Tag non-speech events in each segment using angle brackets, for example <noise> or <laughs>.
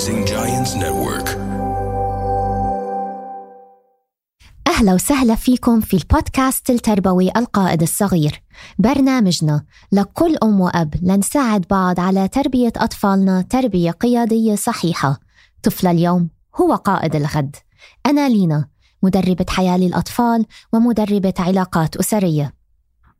Rising Giants Network. أهلا وسهلا فيكم في البودكاست التربوي القائد الصغير. برنامجنا لكل أم وأب لنساعد بعض على تربية أطفالنا تربية قيادية صحيحة. طفل اليوم هو قائد الغد. أنا لينا مدربة حياة للأطفال ومدربة علاقات أسرية.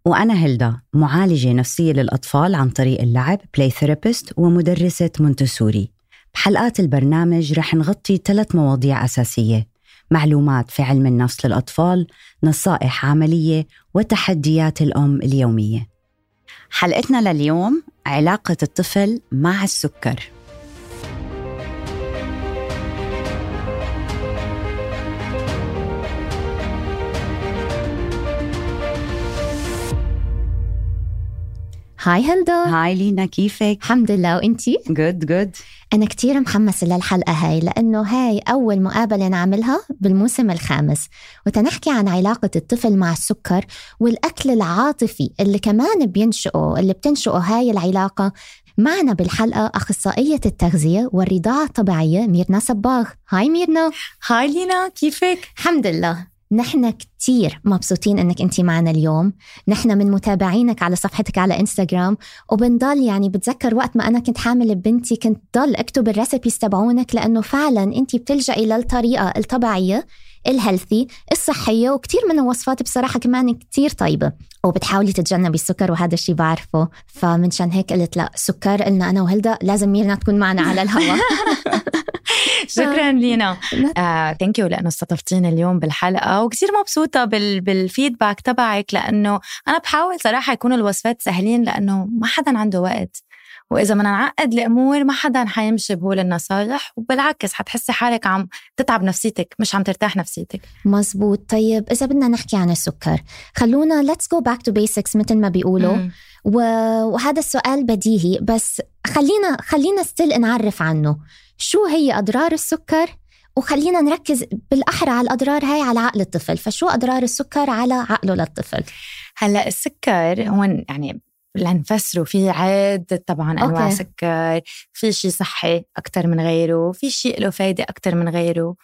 وأنا هيلدا معالجة نفسية للأطفال عن طريق اللعب play therapist ومدرسة مونتسوري. بحلقات البرنامج رح نغطي ثلاث مواضيع أساسية. معلومات في علم النفس للأطفال نصائح عملية وتحديات الأم اليومية. حلقتنا لليوم علاقة الطفل مع السكر. hi هلدا hi لينا كيفك؟ الحمد لله وانتي؟ good good أنا كتير محمسة للحلقة هاي لأنه هاي أول مقابلة نعملها بالموسم الخامس. وحنحكي عن علاقة الطفل مع السكر والأكل العاطفي اللي كمان بينشئه اللي بتنشئه هاي العلاقة. معنا بالحلقة أخصائية التغذية والرضاعة الطبيعية ميرنا صباغ. hi ميرنا. hi لينا كيفك؟ الحمد لله. نحن كتير مبسوطين إنك أنت معنا اليوم. نحن من متابعينك على صفحتك على انستغرام وبنضل يعني بتذكر وقت ما أنا كنت حامل ببنتي كنت ضل أكتب ال recipes تبعونك لأنه فعلا أنت بتلجئي للطريقة الطبيعية. ال healthy الصحية وكتير من الوصفات بصراحة كمان كتير طيبة. وبتحاولي تتجنبي السكر وهذا الشيء بعرفه. فمنشان هيك قلت لا سكر قلنا أنا وهلدا لازم ميرنا تكون معنا على الهواء <laughs> شكرا لينا. thank you لأنه استضفتيني اليوم بالحلقة وكثير مبسوطة بال بالفيدباك تبعك لأنه أنا بحاول صراحة يكون الوصفات سهلين لأنه ما حدا عنده وقت. وإذا بدنا نعقد الأمور ما حدا حيمشي بهول النصايح وبالعكس حتحسي حالك عم تتعب نفسيتك مش عم ترتاح نفسيتك. مزبوط. طيب إذا بدنا نحكي عن السكر خلونا let's go back to basics مثل ما بيقولوا. مم. وهذا السؤال بديهي بس خلينا خلينا ستيل نعرف عنه. شو هي أضرار السكر؟ وخلينا نركز بالأحرى على الأضرار هاي على عقل الطفل. فشو أضرار السكر على عقله للطفل؟ هلأ السكر هون يعني لنفسره في عدة طبعا أنواع أوكي. سكر في شيء صحي أكثر من غيره في شيء له فايدة أكثر من غيره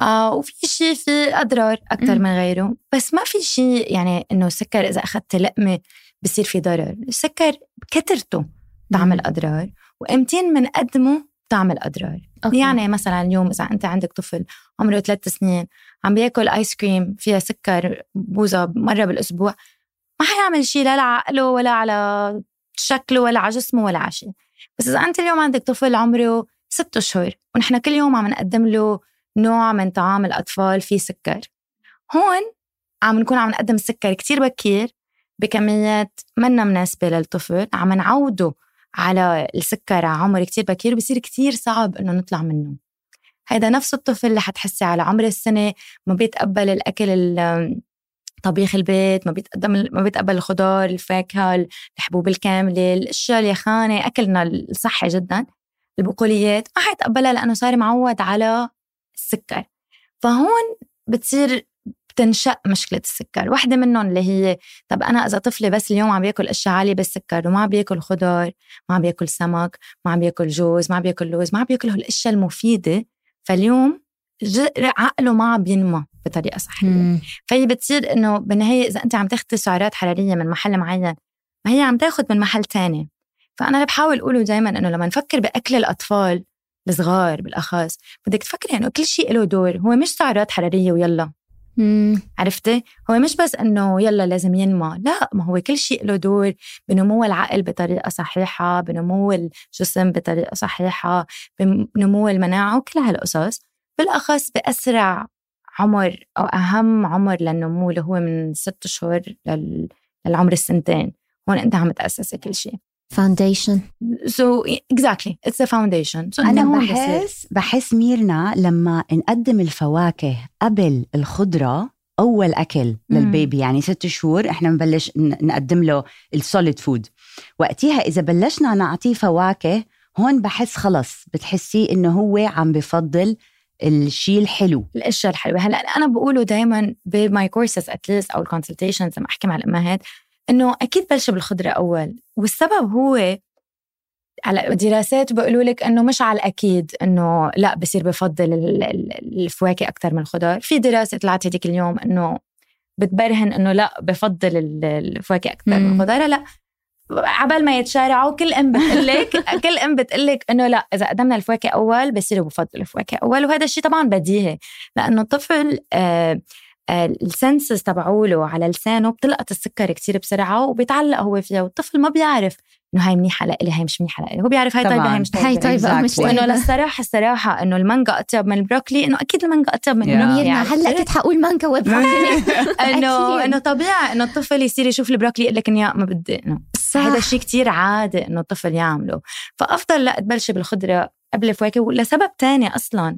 آه وفي شيء في أضرار أكثر. من غيره بس ما في شيء يعني إنه السكر إذا أخذت لقمة بصير في ضرر السكر بكثرته تعمل اضرار وايمتين بنقدمه بتعمل اضرار okay. يعني مثلا اليوم إذا أنت عندك طفل عمره ثلاث سنين عم بياكل ice cream فيها سكر بوظه مرة بالأسبوع ما حيعمل شيء لا لعقله ولا على شكله ولا على جسمه ولا على شيء بس إذا أنت اليوم عندك طفل عمره ست أشهر ونحن كل يوم عم نقدم له نوع من طعام الأطفال فيه سكر. هون عم نكون عم نقدم السكر كتير بكير بكميات منا مناسبة للطفل. عم نعوده على السكر على عمر كتير بكير بصير كتير صعب إنه نطلع منه. هيدا نفس الطفل اللي حتحسي على عمر السنة ما بيتقبل الأكل ال- طبيخ البيت ما بيتقدم ما بيتقبل الخضار الفاكهة الحبوب الكاملة الأشياء اليخانة أكلنا الصحي جدا. البقوليات ما حيتقبلها لأنه صار معود على السكر. فهون بتصير بتنشأ مشكلة السكر. واحدة منهم اللي هي طب أنا إذا طفلي بس اليوم عم بياكل أشياء عالية بالسكر وما عم بياكل خضار ما عم بياكل سمك ما عم بياكل جوز ما عم بياكل لوز ما عم بياكل هالأشياء المفيدة فاليوم عقله ما عم بينمى. بطريقة صحية فهي بتصير إنه بالنهاية إذا أنت عم تاخذي سعرات حرارية من محل معين ما هي عم تاخذ من محل تاني. فأنا اللي بحاول أقوله دائما إنه لما نفكر بأكل الأطفال الصغار بالأخص بدك تفكري انه كل شيء له دور هو مش سعرات حرارية ويلا. مم. عرفتي؟ هو مش بس إنه يلا لازم ينمى لا ما هو كل شيء له دور بنمو العقل بطريقة صحيحة بنمو الجسم بطريقة صحيحة بنمو المناعة وكل هالقصص. بالأخص بأسرع عمر أو أهم عمر للنمو اللي هو من ست شهور لل- للعمر السنتين. هون انت عم تاسسي كل شيء. foundation so exactly. It's a foundation. So أنا أنت هون بصير. بحس بحس ميرنا لما نقدم الفواكه قبل الخضرة أول أكل لل baby يعني ست شهور إحنا بنبلش نقدم له ال solid food وقتها إذا بلشنا نعطيه فواكه هون بحس خلص بتحسيه إنه هو عم بفضل الشيء الحلو. الأشياء الحلوة. هلا أنا بقوله دائما ب my courses at least أو ال consultations لما أحكي مع الأمهات إنه أكيد بلشوا بالخضرة أول. والسبب هو على دراسات بيقولوا لك إنه مش على الأكيد إنه لا بصير بفضل الفواكه أكثر من الخضار. في دراسة طلعت هذيك اليوم إنه بتبرهن إنه لا بفضل الفواكه أكثر من الخضار. لا عبال ما يتشارعوا كل أم بتقول لك <laughs> كل أم بتقول لك إنه لا إذا قدمنا الفواكه أول بصيروا بفضلوا الفواكه أول. وهذا الشيء طبعا بديهي لأنه الطفل آه ال senses تبعوله على لسانه بتلقط السكر كتير بسرعة وبيتعلق هو فيها والطفل ما بيعرف إنه هاي منيحة لإلي هاي مش منيحة لإلي هو بيعرف هاي طيبة هاي مش طيبه هاي طيبة. مش طيبه إنه للصراحه الصراحة إنه المانجا أطيب من البروكلي إنه أكيد المانجا أطيب من البروكلي. يعني هلأ كنت حقول مانجا وبروكلي إنه إنه طبيعي إنه الطفل يصير يشوف البروكلي يقول لك إنه ما بدي إنه هذا الشيء كتير عادي إنه الطفل يعمله. فأفضل لا تبلشي بالخضرة قبل الفواكه ولسبب تاني أصلا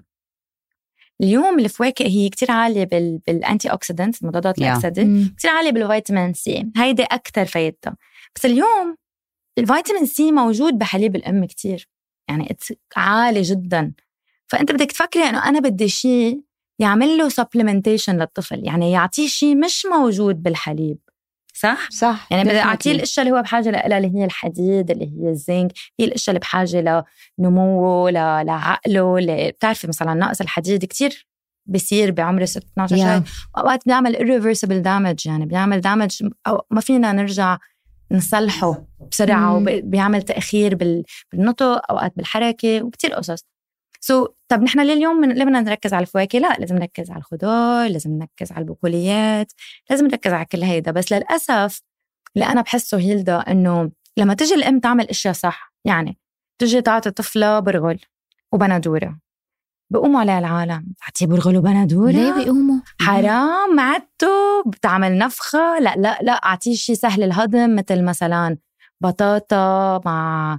اليوم الفواكه هي كتير عالية بال... بال antioxidant مضادات الاكسده كتير عالية بال vitamin C. هيدي أكتر فايدتها. بس اليوم ال vitamin C موجود بحليب الأم كتير. يعني عالي جدا. فأنت بدك تفكري إنه أنا بدي شيء يعمل له supplementation للطفل. يعني يعطيه شيء مش موجود بالحليب. صح؟ صح يعني بدي أعطيه الاشياء اللي هو بحاجة لها اللي هي الحديد اللي هي الزنك هي الاشياء اللي بحاجة لنموه لعقله اللي بتعرفي مثلا نقص الحديد كتير بصير بعمر 12 شهر اوقات بيعمل irreversible damage يعني بيعمل دامج أو ما فينا نرجع نصلحه بسرعة وبيعمل تأخير بالنطق أوقات بالحركة وكتير قصص. سو so, طب نحن لليوم من ليه بدنا نركز على الفواكه؟ لا لازم نركز على الخضار، لازم نركز على البقوليات، لازم نركز على كل هيدا، بس للأسف اللي أنا بحسه هيلدا إنه لما تجي الأم تعمل إشياء صح، يعني تجي تعطي طفلها برغل وبندورة. بقوموا على العالم. تعطيه برغل وبندورة؟ ليه بيقوموا؟ حرام معدته بتعمل نفخة. لا لا لا أعطيه شيء سهل الهضم مثل مثلا بطاطا مع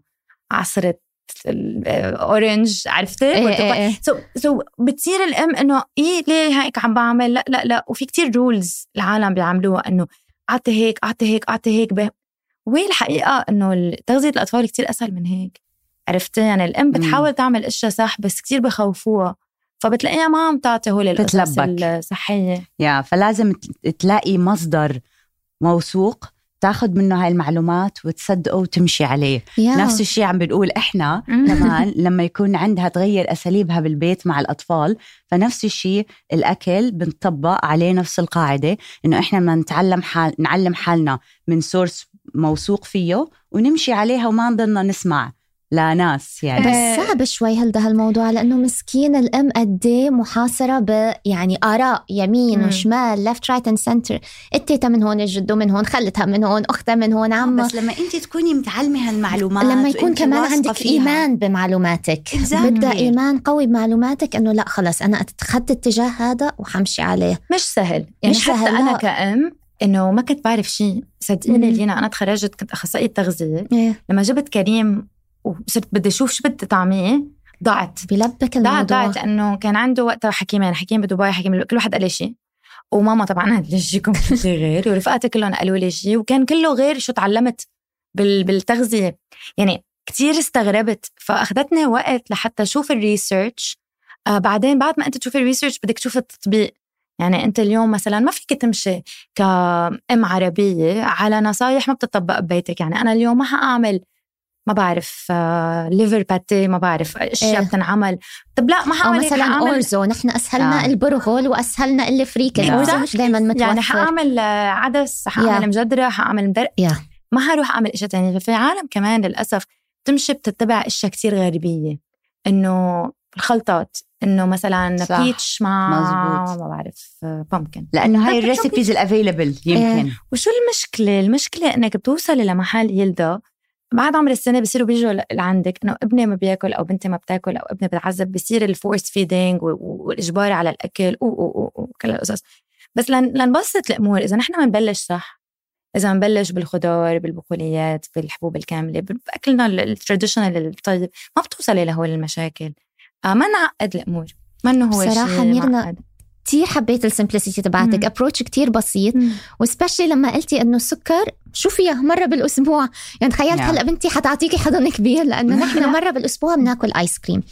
عصرة orange عرفتي؟ إيه إيه إيه. so so بتصير الأم إنه إيه ليه هيك عم بعمل؟ لا لا لا وفي كتير rules العالم بيعملوها إنه أعطي هيك أعطي هيك أعطي هيك به. الحقيقة إنه تغذية الأطفال كتير أسهل من هيك عرفتي يعني الأم بتحاول تعمل إشياء صح بس كتير بخوفوها فبتلاقيها ما عم تعطي هول القصص الصحية يا فلازم تلاقي مصدر موثوق تاخذ منه هاي المعلومات وتصدقه وتمشي عليه. يا. نفس الشيء عم بنقول إحنا كمان <laughs> لما يكون عندها تغير أساليبها بالبيت مع الأطفال فنفس الشيء الأكل بنطبق عليه نفس القاعدة إنه إحنا بدنا نتعلم حال نعلم حالنا من source موثوق فيه ونمشي عليها وما نضلنا نسمع. لناس يعني. بس صعب شوي هل ده هالموضوع لأنه مسكين الأم قد إيه محاصرة ب يعني آراء يمين مم. وشمال left right and center التيتا من هون الجدو من هون خالتها من هون أختها من هون عمها بس لما أنت تكوني متعلمة هالمعلومات لما يكون كمان عندك فيها. إيمان بمعلوماتك. بدها إيمان قوي بمعلوماتك إنه لا خلص أنا اتخذت اتجاه هذا وحمشي عليه. مش سهل. يعني مش حتى سهل أنا كأم إنه ما كنت بعرف شيء صدقيني لينا أنا تخرجت كنت أخصائية تغذية. إيه؟ لما جبت كريم وصرت بدي أشوف شو بدي طعميه ضعت بلبك الموضوع. ضعت ضعت لأنه كان عنده وقتها حكيمين حكيم بدبي حكيم كل واحد قال لي شيء وماما طبعا قالت لي شيء غير ورفقاتي كلهم قالوا لي شيء وكان كله غير شو تعلمت بالتغذية. يعني كتير استغربت. فأخذتني وقت لحتى أشوف ال research آه بعدين بعد ما أنت تشوفي ال research بدك تشوفي التطبيق. يعني أنت اليوم مثلا ما فيك تمشي كأم عربية على نصايح ما بتطبق ببيتك. يعني أنا اليوم ما حأعمل ما بعرف liver آه، pâté ما بعرف أشياء إيه. بتنعمل. طب لا ما حاعمل مثلا حعمل... orzo نحن أسهلنا آه. البرغل وأسهلنا الفريك ال orzo مش دائما متوفر. يعني حاعمل آه، عدس حاعمل مجدرة حاعمل مدر. yeah. ما حروح أعمل اشياء ثانية ففي عالم كمان للأسف تمشي بتتبع إشياء كتير غريبية. إنه الخلطات إنه مثلا صح. peach مع مزبوط. ما بعرف بامكن لأنه هاي ال recipes ال available يمكن. إيه. وشو المشكلة؟ المشكلة إنك بتوصلي لمحل يلدا بعد عمر السنة بصيروا بيجوا لعندك إنه ابني ما بياكل أو بنتي ما بتاكل أو ابني بتعذب بصير ال force feeding والإجبار على الأكل وكل القصص. بس لنبسط الأمور. إذا نحن بنبلش صح إذا بنبلش بالخضار بالبقوليات بالحبوب الكاملة بأكلنا ال traditional الطيب ما بتوصلي لهول المشاكل. آه ما نعقد الأمور. ما إنه هو صراحة ميرنا كتير حبيت ال simplicity تبعتك. approach كتير بسيط. مم. و specially لما قلتي إنه السكر شو فيها؟ مرة بالأسبوع. يعني تخيلت نعم. هلأ بنتي حتعطيكي حضن كبير لأنه نحن <laughs> مرة بالأسبوع بناكل ice cream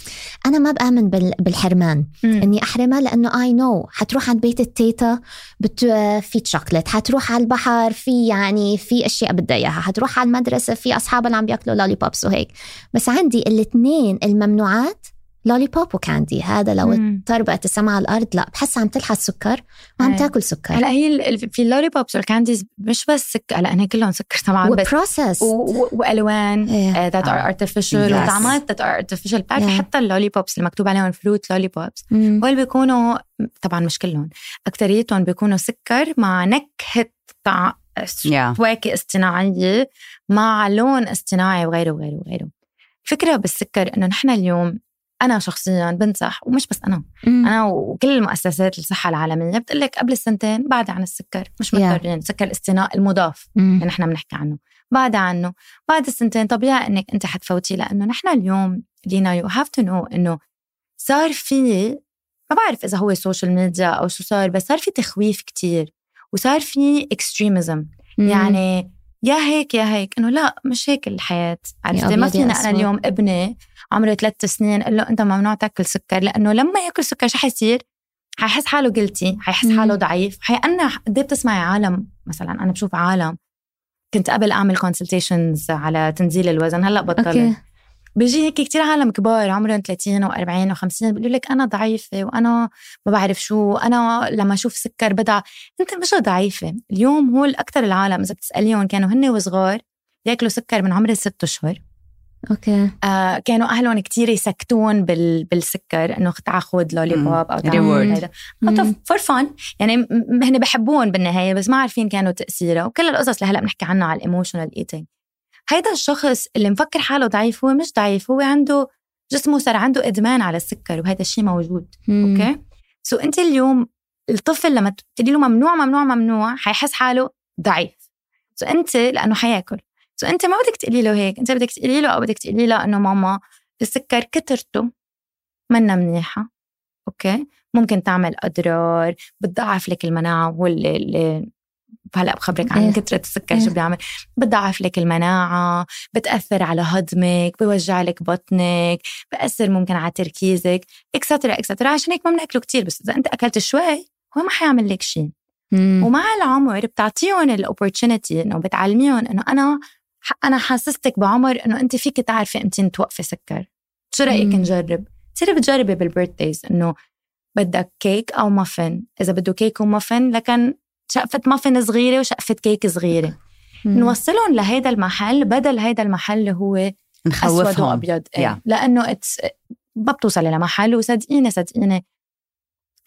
أنا ما بآمن بال- بالحرمان. مم. إني أحرمها لأنه I know حتروح عند بيت التيتا بت... في شوكليت حتروح على البحر في يعني في أشياء بدها إياها. حتروح على المدرسة في اصحابها اللي عم بياكلوا lollipops وهيك. بس عندي الاثنين الممنوعات lollipop و candy هذا لو مم. طربقت السما على الأرض لا بحسها عم تلحس سكر وعم. تاكل سكر هلأ هي في ال lollipops وال candies مش بس سكر هلأ هن كلهم سكر طبعا و processed وألوان. that are. artificial. وطعمات that are artificial. حتى ال lollipops اللي مكتوب عليهم fruit lollipops. هول بيكونوا طبعا مش كلهم اكتريتهم بيكونوا سكر مع نكهة طع... Yeah. فواكه اصطناعية مع لون اصطناعي وغيره وغيره وغيره الفكرة بالسكر إنه نحن اليوم أنا شخصيا بنصح ومش بس أنا مم. أنا وكل المؤسسات الصحة العالمية بتقول لك قبل السنتين بعد عن السكر مش. مضطرين السكر الاصطناعي المضاف. اللي نحن بنحكي عنه بعد عنه بعد السنتين طبيعي إنك أنت حتفوتي لأنه نحن اليوم لينا you have to know إنه صار في ما بعرف إذا هو social media أو شو صار بس صار في تخويف كتير وصار في extremism مم. يعني يا هيك يا هيك. إنه لا مش هيك الحياة. عرفتي ما فينا أنا. اليوم ابني عمره ثلاث سنين قال له أنت ممنوع تأكل سكر لأنه لما يأكل سكر شو حيصير؟ حيحس حاله قلتي حيحس. حاله ضعيف. حيأنا قد إيه بتسمعي عالم؟ مثلا أنا بشوف عالم. كنت قبل أعمل consultations على تنزيل الوزن هلأ بطلت. بيجي هيك كتير عالم كبار عمرهم 30 و40 و50 بيقولوا لك أنا ضعيفة وأنا ما بعرف شو أنا لما أشوف سكر بدع انت مش ضعيفة. اليوم هو أكثر العالم إذا بتسأليهم كانوا هن وصغار ياكلوا سكر من عمر الست أشهر. okay. آه كانوا أهلهم كتير يسكتون بال بالسكر إنه تعا خذ lolli. pop أو حتى for fun يعني هن بحبون بالنهاية بس ما عارفين كانوا تاثيرها وكل القصص اللي هلا بنحكي عنها على ال emotional eating هيدا الشخص اللي مفكر حاله ضعيف هو مش ضعيف هو عنده جسمه صار عنده إدمان على السكر وهذا الشيء موجود مم. okay؟ so أنت اليوم الطفل لما تقولي له ممنوع ممنوع ممنوع حيحس حاله ضعيف. so أنت لأنه حياكل. so أنت ما بدك تقولي له هيك أنت بدك تقولي له أو بدك تقولي له إنه ماما السكر كترته منا منيحة okay؟ ممكن تعمل أضرار بتضعف لك المناعة اللي هلا بخبرك عن إيه. كثره السكر شو إيه. بيعمل بتضعف لك المناعة بتأثر على هضمك بيوجع لك بطنك بأثر ممكن على تركيزك etcetera etcetera عشان هيك ما بناكله كتير بس إذا أنت أكلت شوي هو ما حيعمل لك شيء. ومع العمر بتعطيهم ال opportunity إنه بتعلميهم إنه أنا أنا حاسستك بعمر إنه أنت فيك تعرفي إمتى توقفي سكر شو رأيك مم. نجرب تصيري بتجربي بال birthdays إنه بدك كيك أو مافن إذا بده كيك ومافن لكن شقفة مافن صغيرة وشقفة كيك صغيرة مم. نوصلهم لهيدا المحل بدل هيدا المحل اللي هو نخوفهم وأبيض إيه. Yeah. لأنه it's ما بتوصلي لمحل وصدقيني صدقيني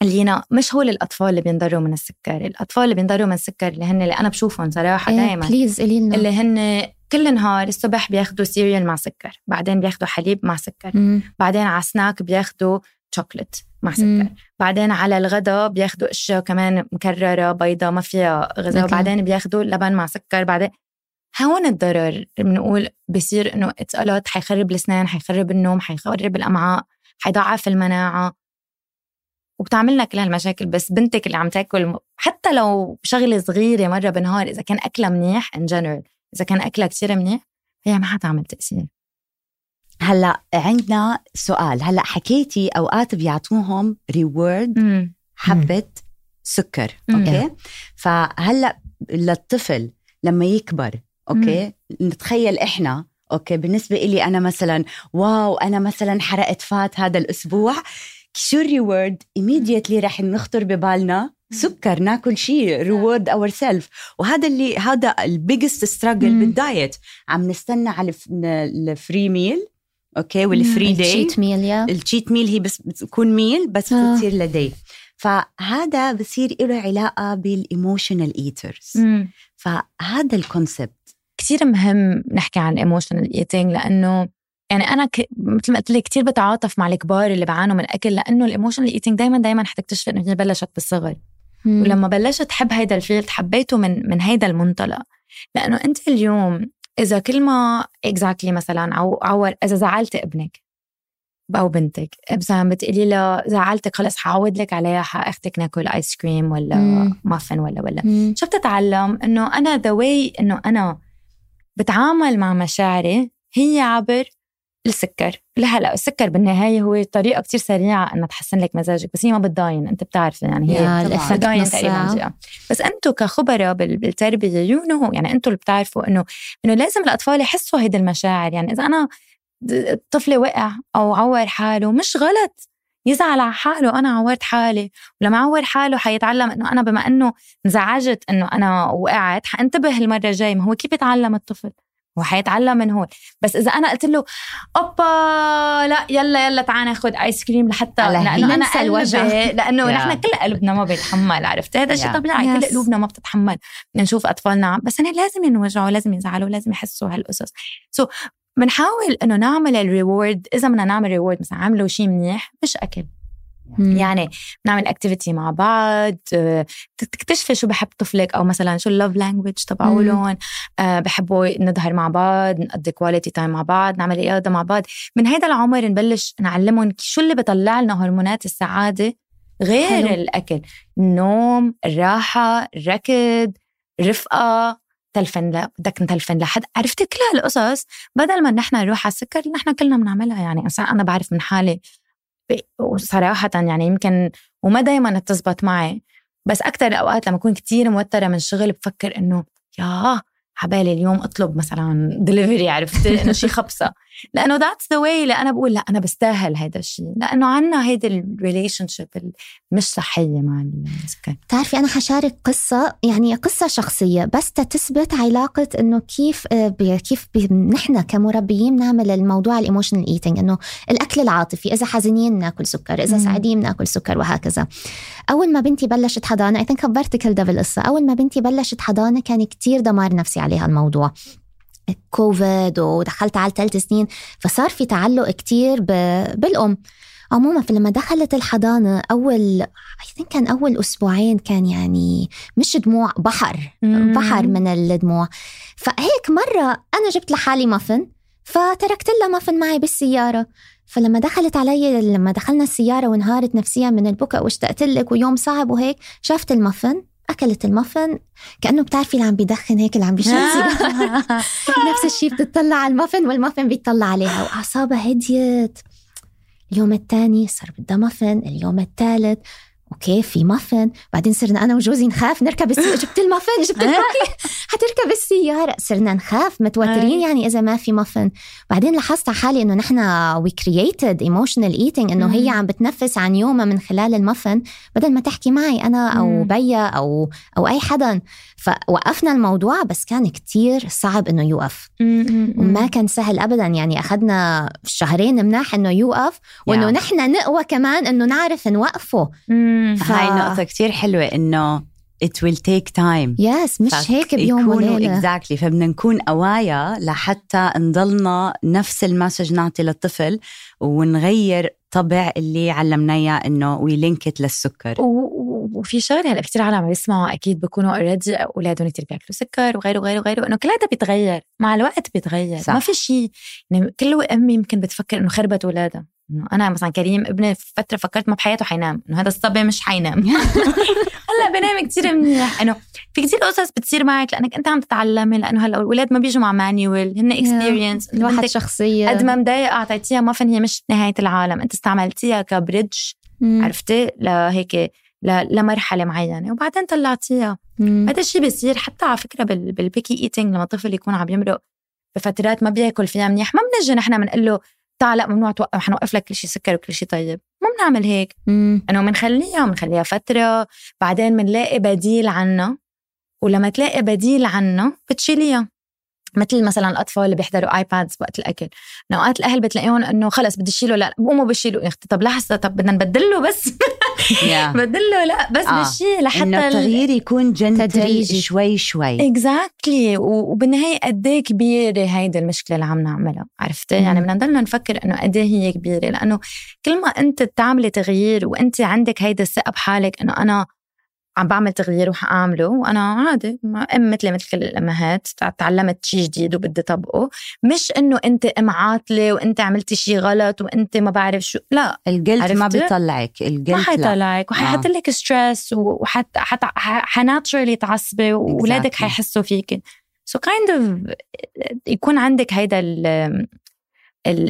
لينا مش هو الأطفال اللي بينضروا من السكر الأطفال اللي بينضروا من السكر اللي هن اللي أنا بشوفهم صراحة إيه، دائما please قولي لنا اللي هن كل نهار الصبح بياخدوا cereal مع سكر بعدين بياخدوا حليب مع سكر مم. بعدين على سناك بياخدوا شوكليت مع سكر مم. بعدين على الغداء بياخدوا أشياء كمان مكررة بيضة ما فيها غذاء. وبعدين بياخدوا لبن مع سكر. بعدين هون الضرر بنقول بصير إنه it's a lot حيخرب الأسنان حيخرب النوم حيخرب الأمعاء حيضعف المناعة. وبتعملنا كل هالمشاكل بس بنتك اللي عم تاكل حتى لو شغلة صغيرة مرة بالنهار إذا كان أكلها منيح in general إذا كان أكلها كثير منيح هي ما حتعمل تأثير. هلا عندنا سؤال. هلا حكيتي أوقات بيعطوهم reward حبة سكر. okay؟ فهلا للطفل لما يكبر okay؟ نتخيل إحنا okay؟ بالنسبة إلي أنا مثلا wow أنا مثلا حرقت fat هذا الأسبوع. شو ال reward immediately رح نخطر ببالنا؟ سكر ناكل شيء reward ourself وهذا اللي هذا ال biggest struggle. بال diet عم نستنى على ال f- ال free meal okay؟ وال free day ال cheat meal yeah. ال cheat meal هي بس بتكون meal بس آه. بتصير لدي. فهذا بصير له علاقة بال emotional eaters فهذا ال concept كثير مهم نحكي عن emotional eating لأنه يعني أنا ك... مثل ما قلت لك كثير بتعاطف مع الكبار اللي بيعانوا من الاكل لأنه ال emotional eating دائما دائما حتكتشفي إنه هي بلشت بالصغر. ولما بلشت تحب هيدا ال field حبيته من من هيدا المنطلق. لأنه أنت اليوم إذا كل ما exactly مثلا أو عور إذا زعلت ابنك أو بنتك مثلا بتقولي لها زعلتك خلص حعود لك عليها حاخذك ناكل ice cream ولا مم. مافن ولا ولا مم. شو بتتعلم إنه أنا the way إنه أنا بتعامل مع مشاعري هي عبر السكر لهلا السكر بالنهاية هو طريقة كتير سريعة إنها تحسن لك مزاجك بس هي ما بتضاين أنت بتعرفي يعني هي بتضاين تقريبا. دقيقة. بس أنتم كخبراء بال- بالتربية you know يعني أنتم اللي بتعرفوا إنه إنه لازم الأطفال يحسوا هيدي المشاعر. يعني إذا أنا طفلي وقع أو عور حاله مش غلط. يزعل على حاله أنا عورت حالي. ولما عور حاله حيتعلم إنه أنا بما إنه انزعجت إنه أنا وقعت حأنتبه المرة الجاية. ما هو كيف يتعلم الطفل؟ هو حيتعلم من هون بس إذا أنا قلت له أوبا لا يلا يلا تعال ناخذ ice cream لحتى. لأنه أنا. قلبي <laughs> لأنه. نحن كل قلبنا ما بيتحمل عرفتي هذا شيء yeah. طبيعي كل Yes. قلوبنا ما بتتحمل نشوف أطفالنا بس أنا لازم ينوجعوا لازم يزعلوا لازم يحسوا هالقصص so so, بنحاول إنه نعمل ال reward إذا بدنا نعمل reward مثلا عملوا شيء منيح مش أكل مم. يعني نعمل activity مع بعض آه، تكتشفي شو بحب طفلك أو مثلا شو ال love language تبعولهم بحبوا نظهر مع بعض نقضي quality time مع بعض نعمل رياضة مع بعض. من هيدا العمر نبلش نعلمهم شو اللي بيطلع لنا هرمونات السعادة غير حلو. الأكل. النوم الراحة الركض الرفقه تلفن لا بدك نتلفن لحد. عرفتي كل هالقصص؟ بدل ما نحن نروح على السكر نحن كلنا بنعملها يعني. أنا بعرف من حالي وصراحة يعني يمكن وما دايما تزبط معي. بس أكتر الأوقات لما أكون كتير موترة من شغل بفكر إنه يا حبالي اليوم أطلب مثلا دليفري عرفتي إنه شيء خبصة. لأنه that's the way اللي أنا بقول لأ أنا بستاهل هذا الشيء. لأنه عنا هيدي ال relationship مش صحية مع السكر بتعرفي أنا حشارك قصة يعني قصة شخصية بس تثبت علاقة إنه كيف آه، ب- كيف ب- نحن كمربيين نعمل الموضوع ال emotional eating إنه الأكل العاطفي إذا حزينين ناكل سكر مم. سعيدين ناكل سكر وهكذا. أول ما بنتي بلشت حضانة I think خبرتك هالدا بالقصة أول ما بنتي بلشت حضانة كان كتير دمار نفسي عليها الموضوع. كوفيد ودخلت على ثلاث سنين فصار في تعلق كتير بالأم. عموما فلما دخلت الحضانة أول I think كان أول أسبوعين كان يعني مش دموع بحر بحر من الدموع. فهيك مرة أنا جبت لحالي مافن فتركت لها مافن معي بالسيارة. فلما دخلت علي لما دخلنا السيارة وانهارت نفسيا من البكاء واشتقت لك ويوم صعب وهيك شافت المافن أكلت المافن كأنه بتعرفي اللي عم بيدخن هيك اللي عم بيشرب سيجارة. <laughs> نفس الشيء بتطلع على المافن والمافن بيطلع عليها. وأعصابها هديت. اليوم الثاني صار بدها مافن اليوم الثالث أوكي في مافن بعدين صرنا أنا وجوزي نخاف نركب السيارة <laughs> جبت المافن جبت المافن حتركب السيارة. صرنا نخاف متوترين يعني إذا ما في مافن بعدين لاحظت على حالي إنه نحن we created emotional eating إنه هي. عم بتنفس عن يومها من خلال المافن بدل ما تحكي معي أنا أو مم. بيا أو أو أي حدا. فوقفنا الموضوع بس كان كتير صعب إنه يوقف. وما كان سهل ابدا. يعني أخذنا شهرين مناح إنه يوقف وإنه. نحن نقوى كمان إنه نعرف نوقفه. هاي نقطة كتير حلوة إنه it will take time. yes مش فك- هيك بيوم وليلة. exactly فبدنا نكون قوايا لحتى نضلنا نفس ال message نعطي للطفل ونغير طبع اللي علمناه إياه انه we linked للسكر. و- و- وفي شغله هلا كثير عالم عم يسمعوا أكيد بكونوا already أولادهم كثير بياكلوا سكر وغيره وغيره وغيره انه كل هذا بيتغير مع الوقت بيتغير صح. ما في شيء يعني كل ام يمكن بتفكر إنه خربت أولادها. إنه أنا مثلا كريم ابني فترة فكرت ما بحياته حينام إنه هذا الصبي مش حينام. <laughs> هلا بنام كثير منيح. إنه في كثير قصص بتصير معك لأنك أنت عم تتعلمي لأنه هلا الأولاد ما بيجوا مع manual هن experience الواحد شخصيه قد ما مضايقة أعطيتيها مافن هي مش نهاية العالم. أنت استعملتيها ك bridge. عرفتي؟ لهيك لمرحلة معينة. وبعدين طلعتيها. هذا الشيء بيصير حتى على فكرة بال- بال picky eating لما الطفل يكون عم يمرق بفترات ما بياكل فيها منيح. ما بنجي نحن بنقول له تعال لا ممنوع توقف حنوقف لك كل شيء سكر وكل شيء طيب. ما بنعمل هيك. إنه بنخليها بنخليها فترة. بعدين بنلاقي بديل عنا ولما تلاقي بديل عنا بتشيليها. مثل مثلا الأطفال اللي بيحضروا ايبادز وقت الأكل أوقات الأهل بتلاقيهم إنه خلص بدي اشيله لا بقوموا بشيلوا يا أختي طب لحظة طب بدنا نبدله بس. <laughs> بدله لا بس آه. بشيل لحتى إنه التغيير يكون جنتل. شوي شوي اكزاكتلي وبالنهاية قد إيه كبيرة هيدي المشكلة اللي عم نعملها عرفتي يعني. بدنا نضلنا نفكر إنه قد إيه هي كبيرة لأنه كل ما أنت تعملي تغيير وأنت عندك هيدي الثقة بحالك إنه أنا عم بعمل تغيير وحاعمله وأنا عادي أم مثلي مثل كل الأمهات تعلمت شيء جديد وبدي طبقه. مش إنه أنت أم عاطلة وأنت عملتي شيء غلط وأنت ما بعرف شو لا. الجلد ما بيطلعك الجلد ما حيطلعك وحيحط لك ستريس وحت حت حناتشرلي تعصبي واولادك حيحسوا فيك. سو so كايند kind اوف يكون عندك هيدا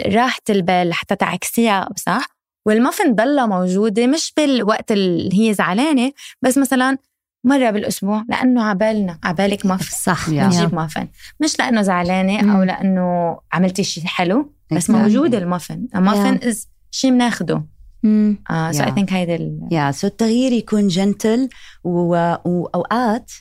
راحة البال حتى تعكسيها صح؟ والمافن ضلها موجودة مش بالوقت اللي هي زعلانة بس مثلا مرة بالأسبوع لأنه عبالنا عبالك مافن صح بنجيب مافن مش لأنه زعلانة أو لأنه عملتي شيء حلو بس موجود المافن المافن إز شيء بناخده آه so I think هيدا yeah so التغيير يكون gentle واوقات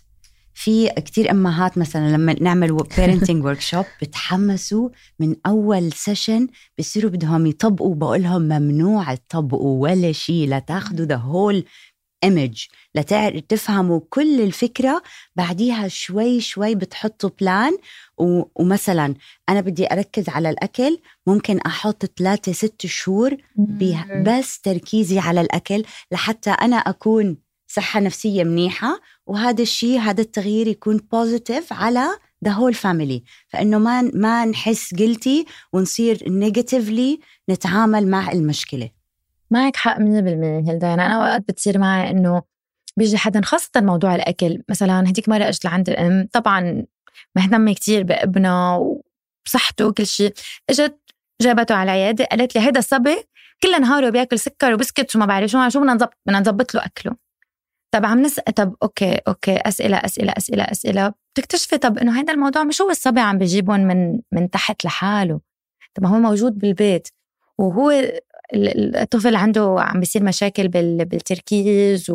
في كتير أمهات مثلا لما نعمل parenting workshop بتحمسوا من أول session بصيروا بدهم يطبقوا بقول لهم ممنوع تطبقوا ولا شيء لا تاخذوا the whole image لتفهموا كل الفكرة. بعديها شوي شوي بتحطوا plan ومثلا أنا بدي أركز على الأكل ممكن أحط ثلاثة ست شهور بس تركيزي على الأكل لحتى أنا أكون صحة نفسية منيحة وهذا الشيء هذا التغيير يكون positive على the whole family فإنه ما ما نحس guilty ونصير negatively نتعامل مع المشكلة. معك حق 100% هيلدا. يعني أنا أوقات بتصير معي إنه بيجي حدا خاصة موضوع الأكل. مثلا هديك مرة أجت لعند الأم. طبعا مهتمة كتير بأبنها وصحته وكل شيء. أجت جابته على العيادة قالت لي هيدا الصبي كل نهاره بياكل سكر وبسكت وما بعرف شو شو بدنا نظبط بدنا نظبط له أكله. طب عم نسأل طب okay okay أسئلة أسئلة أسئلة أسئلة. بتكتشفي طب إنه هذا الموضوع مش هو الصبي عم بيجيبهم من من تحت لحاله. طب هو موجود بالبيت. وهو الطفل عنده عم بيصير مشاكل بالتركيز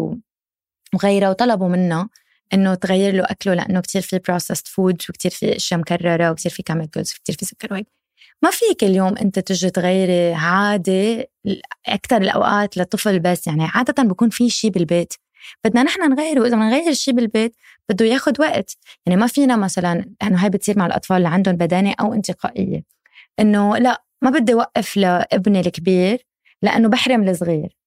وغيره. وطلبوا منه إنه تغير له أكله لأنه كتير في processed food وكتير في أشياء مكررة وكتير في chemicals وكتير في سكر وهيك. ما فيك اليوم أنت تجي تغيري عادة أكثر الأوقات للطفل بس. يعني عادة بكون في شيء بالبيت. بدنا نحن نغير وإذا بدنا نغير الشيء بالبيت بده ياخذ وقت. يعني ما فينا مثلا انه هاي بتصير مع الأطفال اللي عندهم بدانة أو انتقائية. إنه لا ما بدي اوقف لابني الكبير لأنه بحرم الصغير.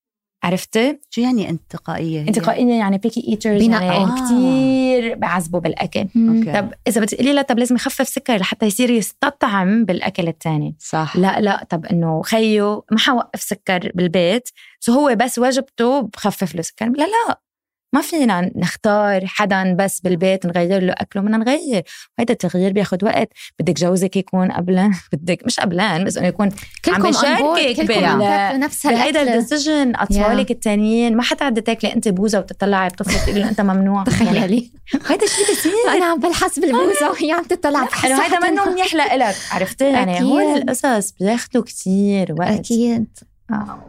عرفتي؟ شو يعني انتقائية؟ انتقائية يعني picky eaters يعني آه. كثير بعذبوا بالأكل okay. طب إذا بتقولي له طب لازم يخفف سكر لحتى يصير يستطعم بالأكل الثاني صح لا لا طب إنه خيو ما حوقف سكر بالبيت so هو بس واجبته بخفف له سكر لا لا ما فينا نختار حدا بس بالبيت نغير له أكله بدنا نغير. هيدا التغيير بياخد وقت. بدك جوزك يكون قبلان <laughs> بدك مش قبلان بس إنه يكون عم بيشاركك نفس هيدا ال decision أطفالك التانيين ما حتعدي تاكلي أنت بوزة وتطلعي بطفلك تقولي له أنت ممنوع. تخيلي. <laughs> هيدا الشيء بصير أنا عم بلحس بالبوزة <laughs> وهي عم تطلع انه هيدا منه منيح لإلك. عرفتي؟ يعني هول القصص بياخذوا كثير وقت. أكيد.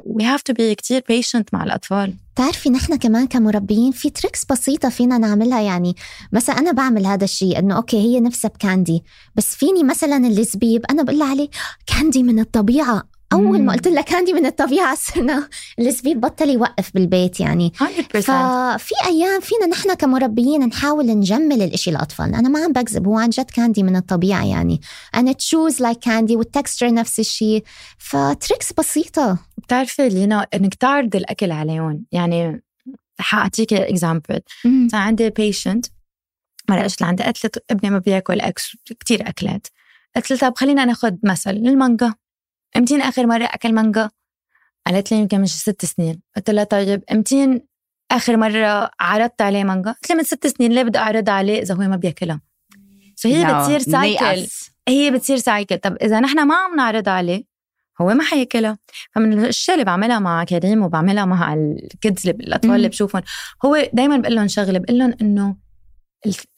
we have to be كثير patient مع الأطفال. بتعرفي نحن كمان كمربيين في tricks بسيطة فينا نعملها. يعني مثلا أنا بعمل هذا الشيء إنه okay هي نفسها ب candy بس فيني مثلا الزبيب أنا بقول لها عليه candy من الطبيعة. أول ما قلت لك candy من الطبيعة <laughs> صرنا الزبيب بطل يوقف بالبيت يعني. 100% ففي أيام فينا نحن كمربيين نحاول نجمل الإشي لاطفالنا أنا ما عم بكذب هو عن جد candy من الطبيعة يعني. أنا chose like candy وال texture نفس الشيء. ف tricks بسيطة. بتعرفي لينا إنك تعرضي الأكل عليهم. يعني حأعطيك example عندي patient مرة اجت لعندي قالت لي ابني ما بياكل X كثير أكلات. قلت لها طب خلينا ناخذ مثل المانجا. امتين آخر مرة أكل مانجا؟ قالت لي يمكن مش ست سنين. قلت لها طيب امتين آخر مرة عرضت عليه مانجا؟ قلت لي من ست سنين ليه بدي اعرضها عليه إذا هو ما بياكلها؟ فهي بتصير cycle هي بتصير cycle طب إذا نحن ما عم نعرضها عليه هو ما حياكلها. فمن الأشياء اللي بعملها مع كريم وبعملها مع ال kids الأطفال اللي بشوفهم هو دائما بقول لهم شغلة بقول لهم إنه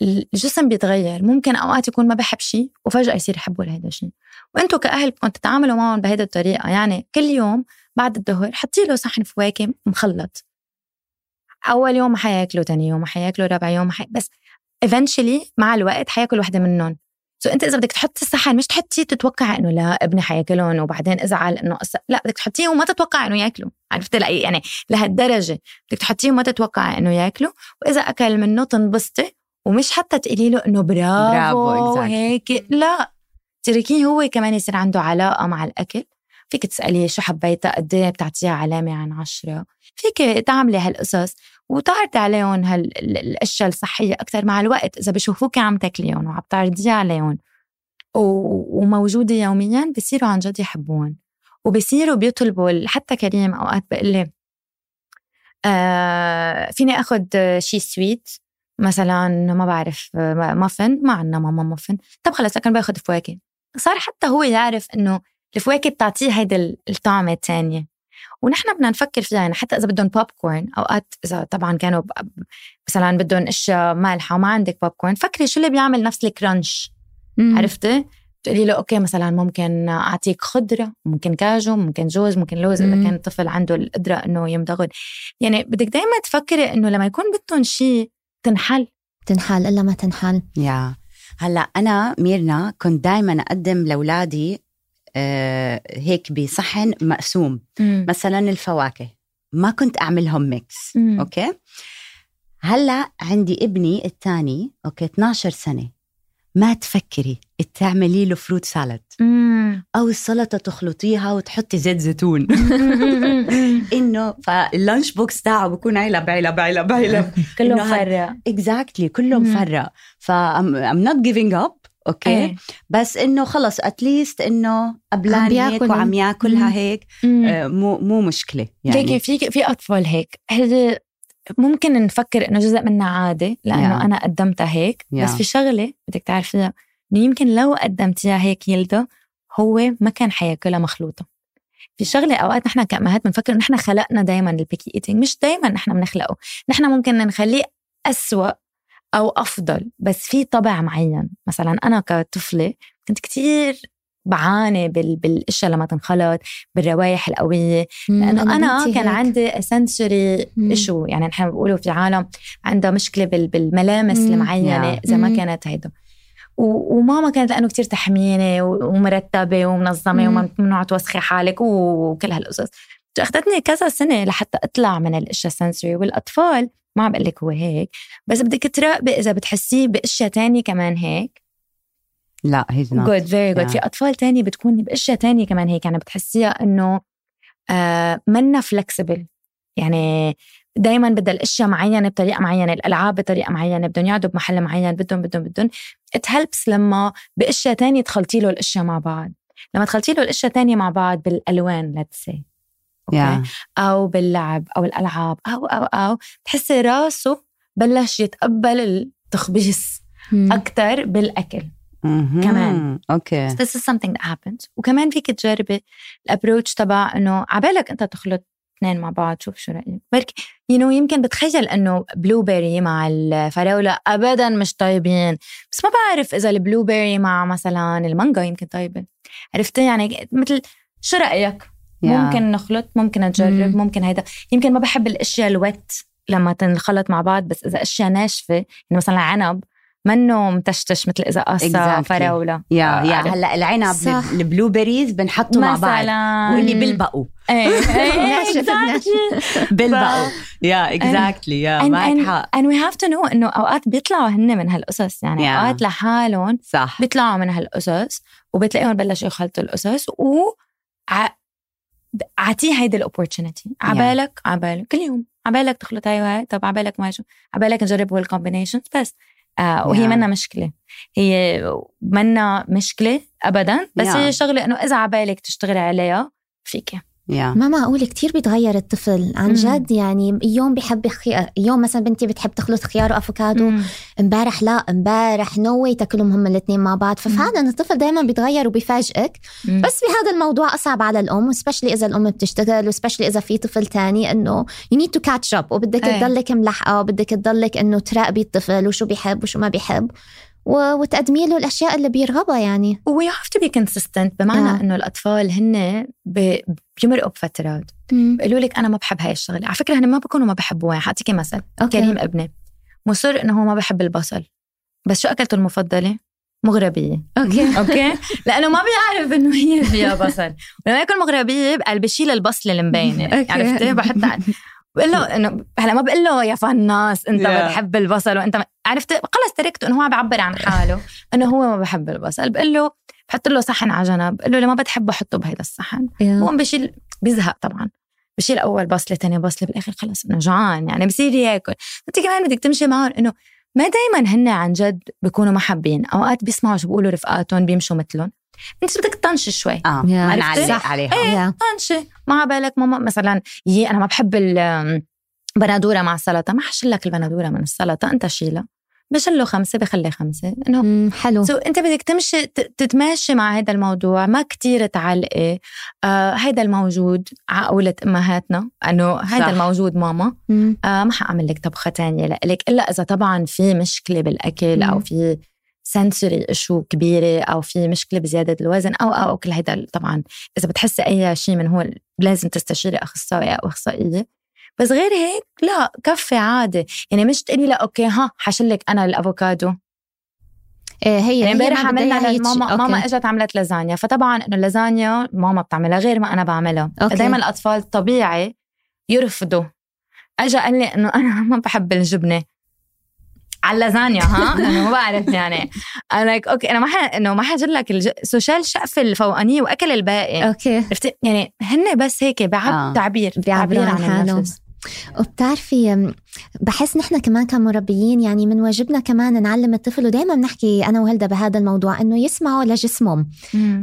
الجسم بيتغير. ممكن أوقات يكون ما بحب شيء وفجأة يصير يحبوا لهذا الشيء. وأنتم كأهل بدكم تتعاملوا معهم بهيدي الطريقة. يعني كل يوم بعد الظهر حطي له صحن فواكه مخلط. أول يوم ما حياكلوا ثاني يوم ما حياكلوا رابع يوم حي... بس eventually مع الوقت حياكل وحدة منهم. سو انت إذا بدك تحطي الصحن مش تحطيه تتوقع إنه لا ابني حياكلهم وبعدين ازعل إنه أص... لا بدك تحطيه وما تتوقع إنه ياكلوا عرفتي؟ لا يعني لهالدرجة. بدك تحطيه وما تتوقع إنه ياكلوا وإذا أكل منه تنبسطي ومش حتى تقولي له إنه برافو, برافو هيك لا. تركيه هو كمان يصير عنده علاقة مع الأكل. فيك تساليه شو حبيتها قد إيه بتعطيها علامة عن عشرة. فيك تعملي هالقصص وتعرضي عليهم هالاشياء الصحية أكثر مع الوقت إذا بشوفوك عم تاكليهم وعم تعرضيها عليهم. وموجودة يوميا بصيروا عن جد يحبون. وبصيروا بيطلبوا حتى كريم أوقات بقول لي آه فيني اخذ شيء sweet مثلا ما بعرف مافن ما عندنا ماما مافن طب خلص لكن باخذ فواكه. صار حتى هو يعرف إنه الفواكه بتعطيه هيدا الطعمة الثانية ونحن بدنا نفكر فيها يعني حتى إذا بدهم بوب كورن اوقات إذا طبعا كانوا مثلا بدهم أشياء مالحة وما عندك بوب كورن فكري شو اللي بيعمل نفس ال crunch عرفتي؟ تقولي له okay مثلا ممكن أعطيك خضرة ممكن كاجو ممكن جوز ممكن لوز إذا كان الطفل عنده القدرة إنه يمضغ يعني بدك دائما تفكري إنه لما يكون بدهم شيء تنحل. تنحل إلا ما تنحل. yeah. هلأ أنا ميرنا كنت دائما أقدم لأولادي هيك بصحن مقسوم. مم. مثلا الفواكه. ما كنت اعملهم mix مم. okay؟ هلأ عندي ابني الثاني أوكي 12 سنة. ما تفكري تعملي له fruit salad أو السلطة تخلطيها وتحطي زيت زيتون. <laughs> إنه فال lunch box تاعه بكون علب علب علب علب. كله مفرق exactly كله مفرق I'm not giving up okay؟ إيه. بس إنه خلص at least إنه قبلان هيك وعم ياكلها هيك. آه مو مو مشكلة يعني. في في أطفال هيك. ممكن نفكر إنه جزء منها عادي؟ لأنه yeah. أنا قدمتها هيك. yeah. بس في شغلة بدك تعرفيها إنه يمكن لو قدمتيها هيك يلدا هو ما كان حياكلها مخلوطة. في شغلة أوقات نحن كأمهات بنفكر إنه نحن خلقنا دائما البيكي إيتينج. مش دائما نحن بنخلقه. نحن ممكن نخليه أسوأ أو أفضل بس في طبع معين. مثلا أنا كطفلة كنت كتير بعاني بال... بالأشياء لما تنخلط بالروايح القوية. لأنه أنا, أنا كان هيك. عندي سنسوري ايشو يعني نحن بنقولوا في عالم عندها مشكلة بال... بالملامس مم. المعينة إذا ما كانت هيدا. و... وماما كانت لأنه كتير تحميني ومرتبة ومنظمة وممنوع توسخي حالك وكل هالقصص. أخذتني كذا سنة لحتى أطلع من الأشياء السنسوري والأطفال ما عم بقول لك هو هيك بس بدك تراقبي إذا بتحسيه بأشياء تانية كمان هيك. لا he's not good very good في أطفال تانية بتكون بأشياء تانية كمان هيك يعني بتحسيها إنه آه منا flexible يعني دائما بدها الأشياء معينة بطريقة معينة الألعاب بطريقة معينة بدهم يقعدوا بمحل معين بدهم بدهم بدهم. it helps لما بأشياء تانية تخلطي له الأشياء مع بعض. لما تخلطي له الأشياء تانية مع بعض بالألوان let's say okay. أو باللعب أو الألعاب أو أو أو بتحسي راسه بلش يتقبل التخبيص أكثر بالأكل كمان. okay. Okay. this is something that happens. وكمان فيك تجربي ال approach تبع إنه عبالك أنت تخلط اثنين مع بعض. شوف شو رأيك. بركي you you know, يمكن بتخيل إنه blueberry مع الفراولة ابدا مش طيبين. بس ما بعرف إذا ال blueberry مع مثلا المانجا يمكن طيبة. عرفتي يعني مثل شو رأيك؟ Yeah. ممكن نخلط ممكن نجرب mm. ممكن هيدا. يمكن ما بحب الأشياء ال wet لما تنخلط مع بعض بس إذا أشياء ناشفة يعني مثلا عنب منه متشتش مثل إذا قصة exactly. فراولة. yeah آه yeah هلأ العنب ال blueberries بنحطه مع بعض واللي بيلبقوا. إيه <laughs> بيلبقوا. yeah exactly yeah معك حق. and we have to know إنه أوقات بيطلعوا هن من هالقصص. يعني yeah. أوقات لحالهم صح. بيطلعوا من هالقصص وبتلاقيهم بلشوا يخلطوا القصص و أعطيه هيدي ال opportunity عبالك عبالك كل يوم. عبالك تخلط هاي وهي طب عبالك ما عبالك نجرب هال combinations بس. آه وهي yeah. منا مشكلة. هي منا مشكلة ابدا. بس yeah. هي شغلة إنه إذا عبالك تشتغلي عليها فيك yeah. ما معقول كتير بيتغير الطفل. عن جد يعني يوم بحب خيار يوم مثلا بنتي بتحب تخلط خيار وأفوكادو امبارح لا امبارح no way تاكلهم هم الاثنين مع بعض. ففعلا الطفل دائما بيتغير وبيفاجئك. بس بهذا الموضوع أصعب على الأم و especially إذا الأم بتشتغل و especially إذا في طفل تاني إنه you need to catch up وبدك إيه. تضلك ملحقه وبدك تضلك إنه تراقبي الطفل وشو بيحب وشو ما بيحب. وتقدمي له الأشياء اللي بيرغبها يعني. we have to be consistent بمعنى آه. إنه الأطفال هن بيمرقوا بفترات بيقولوا لك أنا ما بحب هاي الشغلة. على فكرة هن ما بكونوا ما بحبوها. حأعطيكي مثل. okay. كريم ابني. مصر إنه هو ما بحب البصل. بس شو أكلته المفضلة؟ مغربية. okay. <laughs> okay؟ لأنه ما بيعرف إنه هي فيها بصل. ولما ياكل مغربية قال بشيل البصلة المبينة <laughs> عرفتي؟ بحط بقول له إنه هلا ما بقول له يا فناس أنت yeah. بتحب البصل وأنت عرفت؟ خلص تركته إنه هو عم بيعبر عن حاله إنه هو ما بحب البصل. بقول له بحط له صحن على جنب. بقول له لما بتحبه حطه بهيدا الصحن. هون بشيل بيزهق طبعا. بشيل أول بصلة ثاني بصلة بالآخر خلص إنه جوعان يعني بصير ياكل. أنت كمان بدك تمشي معهم إنه ما دايما هن عن جد بيكونوا محبين. أوقات بيسمعوا شو بيقولوا رفقاتهم بيمشوا مثلهم. انت بدك تطنشي شوي. آه ما نعلق عليها. إيه طنشي مع بالك ماما مثلا يي أنا ما بحب البندوره مع السلطة. ما حشيل لك البندوره من السلطة أنت شيلها. بشله خمسة بخلي خمسة. إنه حلو. سو أنت بدك تمشي تتماشي مع هذا الموضوع. ما كتير تعلقي. آه هيدا الموجود عقولة أمهاتنا. إنه هيدا الموجود ماما. آه ما حأعمل لك طبخة تانية لك إلا إذا طبعا في مشكلة بالأكل مم. أو في sensory issue كبيرة أو في مشكلة بزيادة الوزن أو أو كل هيدا طبعا إذا بتحسي أي شيء من هو لازم تستشيري أخصائي أو أخصائية. بس غير هيك لا كفي عادي. يعني مش تقولي لا okay ها حشيلك أنا الأفوكادو. إيه هي يعني امبارح عملنا ماما ماما إجت عملت لازانيا. فطبعا إنه اللازانيا ماما بتعملها غير ما أنا بعملها. دائما الأطفال طبيعي يرفضوا. اجى قال لي إنه أنا <laughs> ما بحب الجبنة. على اللازانيا ها؟ <laughs> أنا ما بعرف يعني. أنا like okay أنا ما ح... إنه ما حاجر لك الج... سو شال الشقف الفوقانية وأكل الباقي. okay. عرفتي؟ يعني هن بس هيك بعب آه. تعبير بيعبروا عن حالهم وبتعرفي بحس نحن كمان كمربيين يعني من واجبنا كمان نعلم الطفل ودائما بنحكي أنا وهلدا بهذا الموضوع إنه يسمعوا لجسمهم.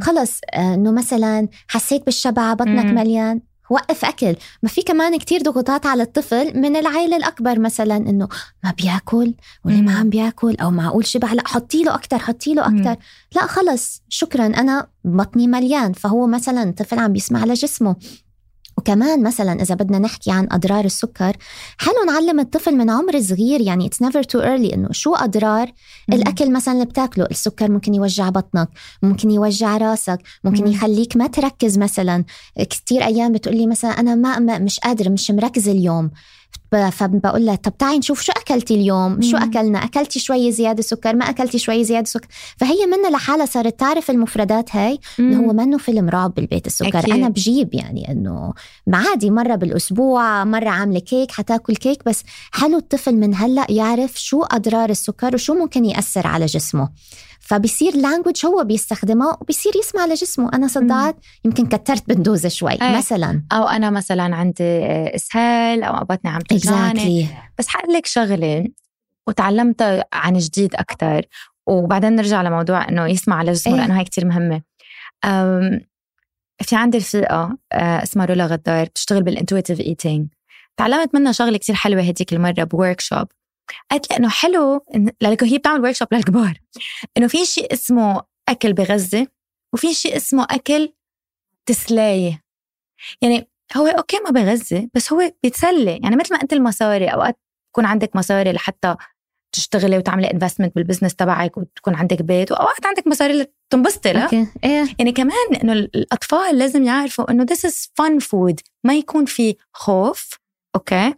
خلص آه، إنه مثلا حسيت بالشبع بطنك مم. مليان. وقف أكل. ما في كمان كتير ضغوطات على الطفل من العائله الأكبر مثلا إنه ما بياكل ولا ما عم بياكل أو معقول شبع لا حطي له أكثر حطي له أكثر لا خلص. شكرا. أنا بطني مليان. فهو مثلا طفل عم بيسمع لجسمه. وكمان مثلا إذا بدنا نحكي عن أضرار السكر حلو نعلم الطفل من عمر صغير يعني it's never too early إنه شو أضرار مم. الأكل مثلا اللي بتاكله السكر ممكن يوجع بطنك ممكن يوجع راسك ممكن مم. يخليك ما تركز مثلا كثير أيام بتقولي مثلا أنا ما مش قادرة مش مركزة اليوم فبقول لها طب تعي نشوف شو أكلتي اليوم؟ شو أكلنا؟ أكلتي شوي زيادة سكر ما أكلتي شوي زيادة سكر. فهي منها لحالها صارت تعرف المفردات هاي إنه هو منه فيلم رعب بالبيت السكر. أكيد. أنا بجيب يعني إنه عادي مرة بالأسبوع مرة عاملة كيك حتاكل كيك بس حلو الطفل من هلأ يعرف شو أضرار السكر وشو ممكن يأثر على جسمه. فبصير language هو بيستخدمه وبصير يسمع لجسمه. أنا صدعت يمكن كترت بالدوزة شوي أي. مثلا. أو أنا مثلا عندي إسهال أو بطني عم توجعني exactly. بس حقول لك شغلة وتعلمتها عن جديد أكثر وبعدين نرجع لموضوع إنه يسمع على جسمه لأنه هاي كتير مهمة. في عندي رفيقه آه، اسمها رولا غدار بتشتغل بال intuitive eating تعلمت منها شغلة كتير حلوة هديك المرة ب workshop قالت لي إنه حلو لأنه هي بتعمل workshop للكبار. إنه في شيء اسمه أكل بغذي وفي شيء اسمه أكل تسلاية. يعني هو okay ما بغذي بس هو بيتسلى يعني مثل ما أنت المصاري أوقات يكون عندك مصاري لحتى تشتغلي وتعملي investment بال business تبعك وتكون عندك بيت وأوقات عندك مصاري تنبسطي لا؟ okay. إيه. يعني كمان إنه الأطفال لازم يعرفوا إنه this is fun food. ما يكون في خوف Okay؟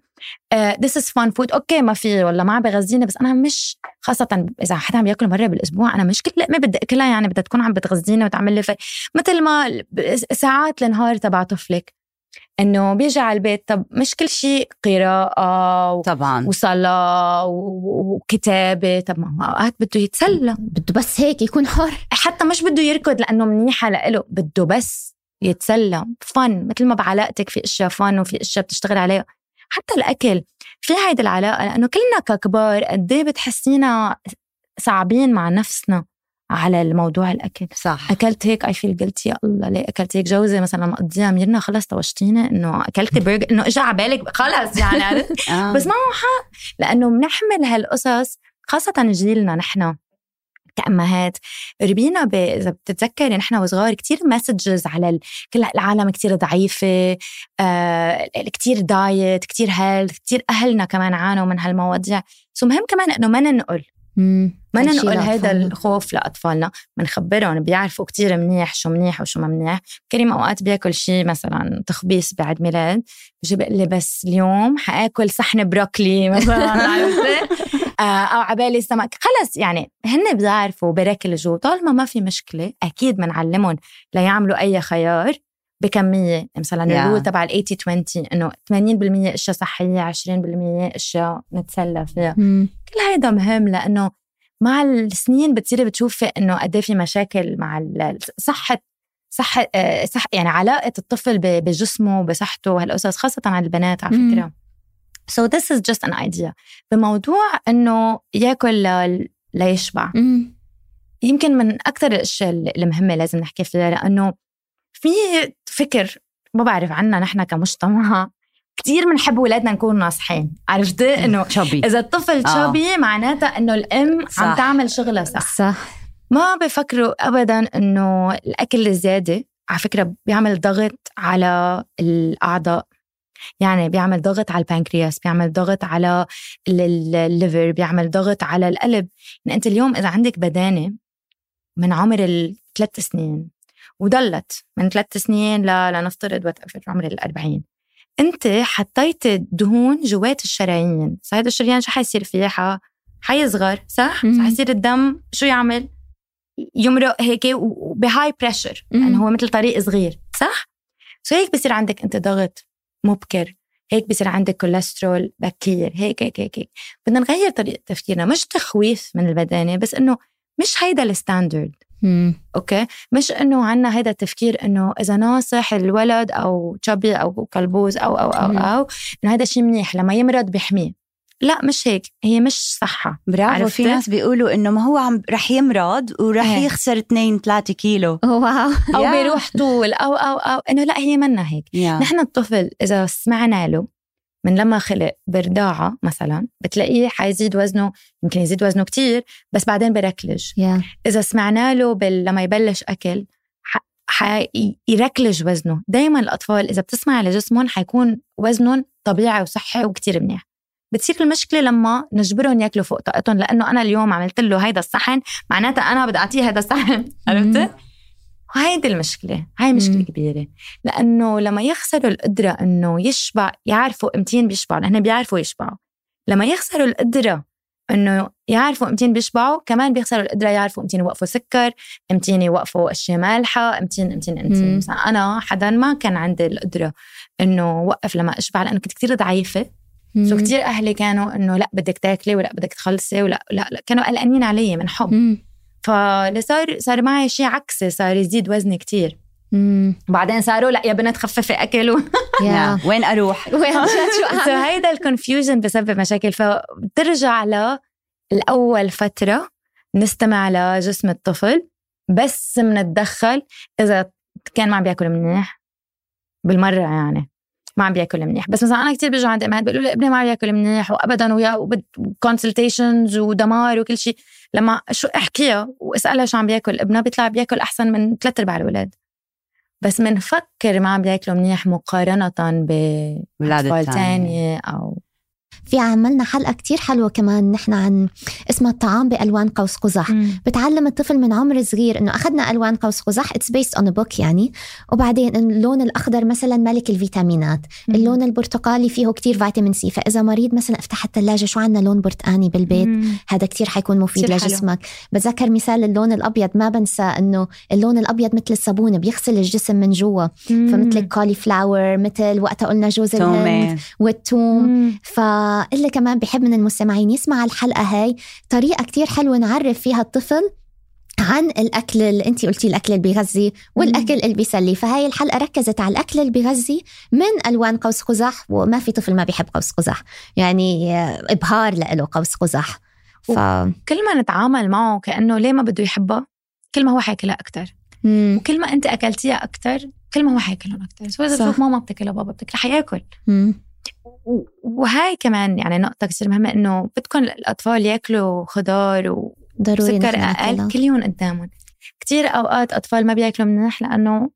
this is fun food okay ما في ولا ما بغذيني بس أنا مش خاصة إذا حدا عم يأكل مرة بالأسبوع أنا مش كل لقمة بدي أكلها يعني بدها تكون عم بتغذيني وتعمل لي في مثل ما ساعات النهار تبع طفلك إنه بيجي على البيت طب مش كل شيء قراءة طبعا. وصلاة وكتابة طب ما هو أوقات بده يتسلى. بده بس هيك يكون حر. حتى مش بده يركض لأنه منيحة لإله بده بس يتسلى. Fun مثل ما بعلاقتك في أشياء fun وفي أشياء بتشتغل عليها. حتى الأكل. في هيدي العلاقة لأنه كلنا ككبار قد إيه بتحسينا صعبين مع نفسنا على الموضوع الأكل. صح. أكلت هيك I feel guilty يا الله ليه أكلت هيك؟ جوزي مثلا مقضيها ميرنا خلص توشتينا إنه أكلت <laughs> برجر إنه اجى على بالك خلص يعني <laughs> آه. بس معه حق لأنه بنحمل هالقصص خاصة جيلنا نحن. كأمهات. ربينا ب... إذا بتتذكري نحن وصغار كتير messages على ال... كل العالم كتير ضعيفة آه... كتير diet كتير health كتير أهلنا كمان عانوا من هالمواضيع. so مهم كمان إنه ما ننقل. ما ننقل هذا الخوف لأطفالنا. بنخبرهم بيعرفوا كتير منيح شو منيح وشو ما منيح. كريم أوقات بياكل شيء مثلا تخبيص بعد ميلاد. بيجي بيقول لي بس اليوم حآكل صحن بروكلي مثلا <laughs> أو عبالي سمك خلص يعني هن بيعرفوا بركلجوا طالما ما في مشكلة أكيد بنعلمهم ليعملوا أي خيار بكمية مثلا yeah. الرول تبع ال 80 20 إنه 80% إشياء صحية 20% إشياء نتسلى فيها mm. كل هيدا مهم لأنه مع السنين بتصيري بتشوفي إنه قد إيه في مشاكل مع صحة صح آه، صح يعني علاقة الطفل بجسمه بصحته وهالقصص خاصة على البنات على مم. So this is just an idea. بموضوع إنه يأكل ليشبع مم. يمكن من أكثر الأشياء المهمة لازم نحكي فيها لأنه في فكر ما بعرف عنا نحن كمجتمع. كثير بنحب اولادنا نكون ناصحين. عرفتي إنه إذا الطفل آه. شبي معناتها إنه الأم صح. عم تعمل شغلها صح. صح. ما بفكروا ابدا إنه الأكل الزيادة على فكرة بيعمل ضغط على الأعضاء. يعني بيعمل ضغط على البنكرياس بيعمل ضغط على ال- ال- ال liver بيعمل ضغط على القلب. يعني أنت اليوم إذا عندك بدانة من عمر الثلاث سنين وضلت من ثلاث سنين ل لنفترض what عمر الأربعين أنت حطيت دهون جوات الشرايين. فهذا الشريان شو حيصير فيه؟ ح- حيصغر صح؟ مم. حيصير الدم شو يعمل؟ يمرق هيك ب high pressure. يعني هو مثل طريق صغير صح؟ So هيك بصير عندك أنت ضغط؟ مبكر هيك بصير عندك كوليسترول بكير هيك هيك هيك, هيك. بدنا نغير طريقة تفكيرنا مش تخويف من البدانة بس إنه مش هيدا ال standard. Okay مش إنه عنا هذا التفكير إنه إذا ناصح الولد أو chubby أو كلبوز أو أو أو مم. أو إنه هذا شيء منيح لما يمرض بيحميه لا مش هيك هي مش صحة برافو؟ في ناس بيقولوا إنه ما هو عم رح يمرض ورح إيه. يخسر 2 3 كيلو <laughs> أو أو. بيروح طول أو أو أو إنه لا هي منا هيك يا. نحن الطفل إذا سمعنا له من لما خلق برضاعة مثلا بتلاقيه حيزيد وزنه يمكن يزيد وزنه كتير بس بعدين بركلج يا إذا سمعنا له بال... لما يبلش أكل ح... حيركلج وزنه دائما الأطفال إذا بتسمع لجسمهم حيكون وزنهم طبيعي وصحي وكتير منيح بتصير المشكلة لما نجبرهم ياكلوا فوق طاقتهم لأنه أنا اليوم عملت له هيدا الصحن معناتها أنا بدي أعطيه هذا الصحن <laughs> عرفتي وهيدي المشكلة هاي مشكلة مم. كبيرة لأنه لما يخسروا القدرة إنه يشبع يعرفوا امتين بيشبعوا لأن بيعرفوا يشبعوا لما يخسروا القدرة إنه يعرفوا امتين بيشبعوا كمان بيخسروا القدرة يعرفوا امتين يوقفوا سكر امتين يوقفوا أشياء مالحة امتين امتين امتين. مثلا أنا حدا ما كان عندي القدرة إنه وقف لما أشبع لأنه كنت كثير ضعيفة سو كثير أهلي كانوا إنه لأ بدك تاكلي ولأ بدك تخلصي ولأ لأ, لأ كانوا قلقانين علي من حب. مم. فاللي صار صار معي شيء عكسي صار يزيد وزني كثير مم. وبعدين صاروا لأ يا بنت خففي أكل و... <laughs> وين أروح؟ <laughs> وين؟ <laughs> شو so؟ هيدا ال confusion بسبب مشاكل. فبترجع للاول فترة نستمع لجسم الطفل بس بنتدخل إذا كان ما عم بياكل منيح. بالمرة يعني. ما عم بياكل منيح. بس مثلا أنا كثير بيجوا عند أمهات بيقولوا لي ابني ما عم بياكل منيح وابدا ويا Consultations ودمار وكل شيء. لما شو أحكيها وأسألها شو عم بياكل ابنها بيطلع بياكل أحسن من ثلاث أرباع الأولاد. بس منفكر ما عم بياكلوا منيح مقارنة ب. تانية أو في عملنا حلقة كتير حلوة كمان. نحن عن اسمها الطعام بألوان قوس قزح. بتعلم الطفل من عمر صغير إنه أخذنا ألوان قوس قزح. It's based on book يعني. وبعدين اللون الأخضر مثلا ملك الفيتامينات. اللون البرتقالي فيه كتير فيتامين C فإذا مريض مثلا افتح الثلاجة شو عندنا لون برتقاني بالبيت؟ مم. هذا كتير حيكون مفيد. لجسمك. بتذكر مثال اللون الأبيض؟ ما بنسى إنه اللون الأبيض مثل الصابونه بيغسل الجسم من جوا. فمثل ال cauliflower مثل وقتها قلنا جوز الهند والثوم مم. فاللي كمان بحب من المستمعين يسمع الحلقة هاي. طريقة كتير حلوة نعرف فيها الطفل عن الأكل اللي أنت قلتي الأكل اللي بيغذي والأكل اللي بيسلي. فهاي الحلقة ركزت على الأكل اللي بيغذي من ألوان قوس قزح وما في طفل ما بيحب قوس قزح. يعني إبهار له قوس قزح. ف... كل ما نتعامل معه كأنه ليه ما بده يحبها كل ما هو حياكلها مم. وكل ما أنت أكلتيها أكتر كل ما هو حياكلهم أكتر. سو إذا صح. بشوف ماما بتاكلها بابا بتاكلها حياكل. مم. وهاي كمان يعني نقطة كثير مهمة إنه بدكم الأطفال يأكلوا خضار وسكر أقل. كل يوم قدامهم. كتير أوقات أطفال ما بيأكلوا منيح لأنه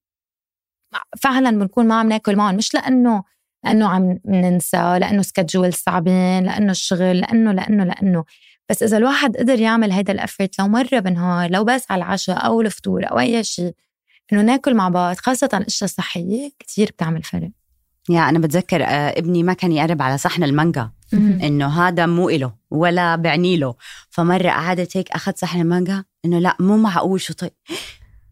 فعلا بنكون ما عم ناكل معهم مش لأنه لأنه عم ننسى لأنه سكجول صعبين لأنه الشغل لأنه لأنه لأنه. بس إذا الواحد قدر يعمل هيدا الأفرت لو مرة بالنهار لو بس على العشاء أو الفطور أو أي شيء إنه ناكل مع بعض خاصة الأشياء الصحية كتير بتعمل فرق. يا أنا بتذكر آه، ابني ما كان يقرب على صحن المانجا. إنه هذا مو إله ولا بعني له. فمرة قعدت هيك أخذ صحن المانجا إنه لا مو معقول شو طيب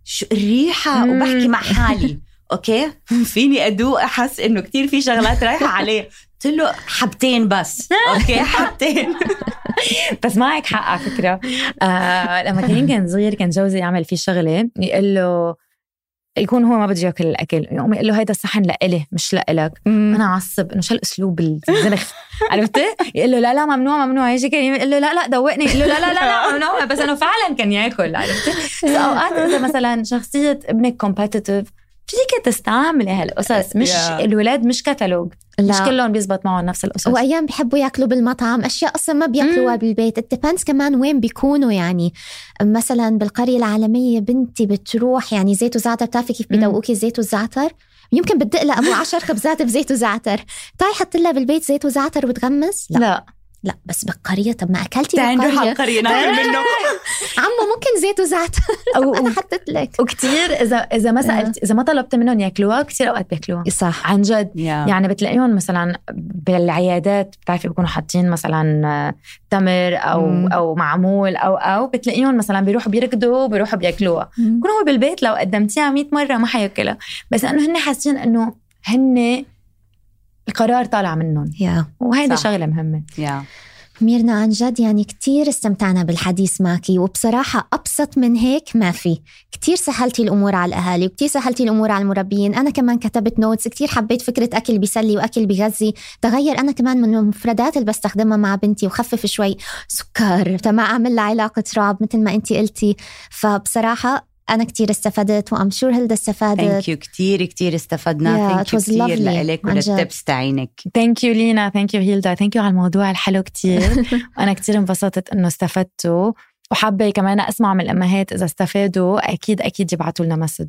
شو الريحة. وبحكي مع حالي. <laughs> Okay؟ فيني أدوق أحس إنه كتير في شغلات رايحة عليه. قلت له حبتين بس. <laughs> okay؟ حبتين. <laughs> بس معك حق على فكرة. آه لما كان يمكن صغير كان جوزي يعمل فيه شغلة يقول له يكون هو ما بده ياكل الأكل. يقوم يقول له هيدا الصحن لإلي مش لإلك. أنا عصب إنه شو الأسلوب الزنخ <laughs> عرفتي؟ يقول له لا لا ممنوع ممنوع. يجي كان يقول له لا لا دوقني. يقول له لا لا لا, لا <laughs> ممنوع. بس انه فعلا كان ياكل. عرفتي؟ اوقات اذا مثلا شخصية ابنك competitive فيك تستعملي هالقصص مش Yeah. الولاد مش كتالوج مش كلهم بيزبط معهم نفس القصص. وأيام بحبوا يأكلوا بالمطعم أشياء أصلا ما بيأكلوها مم. بالبيت. It depends كمان وين بيكونوا يعني. مثلا بالقرية العالمية بنتي بتروح يعني زيت وزعتر بتعرفي كيف. بيدوقوكي الزيت والزعتر يمكن بتدق لها ابو عشر خبزات بزيت وزعتر. تعي حط لها بالبيت زيت وزعتر وتغمس؟ لا. لا. لا بس بالقريه طب ما أكلتي تعال نروح على القريه ناكل منه. عمو ممكن زيت وزعتر <laughs> أنا حطيت لك. وكتير اذا إذا ما سالت إذا ما طلبت منهم ياكلوها كثير أوقات بياكلوها. صح. عن جد. يعني يعني بتلاقيهم مثلا بالعيادات بتعرفي بيكونوا حاطين مثلا آه، تمر أو مم. أو معمول أو أو بتلاقيهم مثلا بيروحوا بيركضوا وبيروحوا بياكلوها. يكون هو بالبيت لو قدمتيها 100 مرة ما حياكلها. بس انه هن حاسين إنه هن القرار طالع منهم. يا. وهيدا. شغلة مهمة. يا. ميرنا عن جد يعني كتير استمتعنا بالحديث معك وبصراحة أبسط من هيك ما في. كتير سهلتي الأمور على الأهالي وكتير سهلتي الأمور على المربيين. أنا كمان كتبت نوتس كتير حبيت فكرة أكل بيسلي وأكل بيغذي تغير أنا كمان من المفردات اللي بستخدمها مع بنتي وخفف شوي سكر. تما أعمل لها علاقة رعب مثل ما أنتي قلتي. فبصراحة أنا كتير استفدت وأم شور هلدا استفادت. ثانك يو كثير كثير استفدنا. Yeah, ثانك it يو was كثير lovely. لك. وللتبس تاعينك. Thank you لينا. Thank you هيلدا. Thank you على الموضوع الحلو كتير. <laughs> وأنا كتير انبسطت إنه استفدتوا. وحابة كمان أسمع من الأمهات إذا استفادوا أكيد أكيد يبعتوا لنا message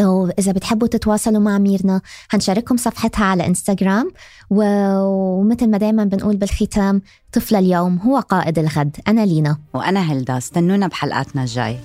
وإذا بتحبوا تتواصلوا مع ميرنا هنشارككم صفحتها على انستغرام و- ومثل ما دايما بنقول بالختام طفل اليوم هو قائد الغد. أنا لينا. وأنا هلدا استنونا بحلقاتنا الجاي.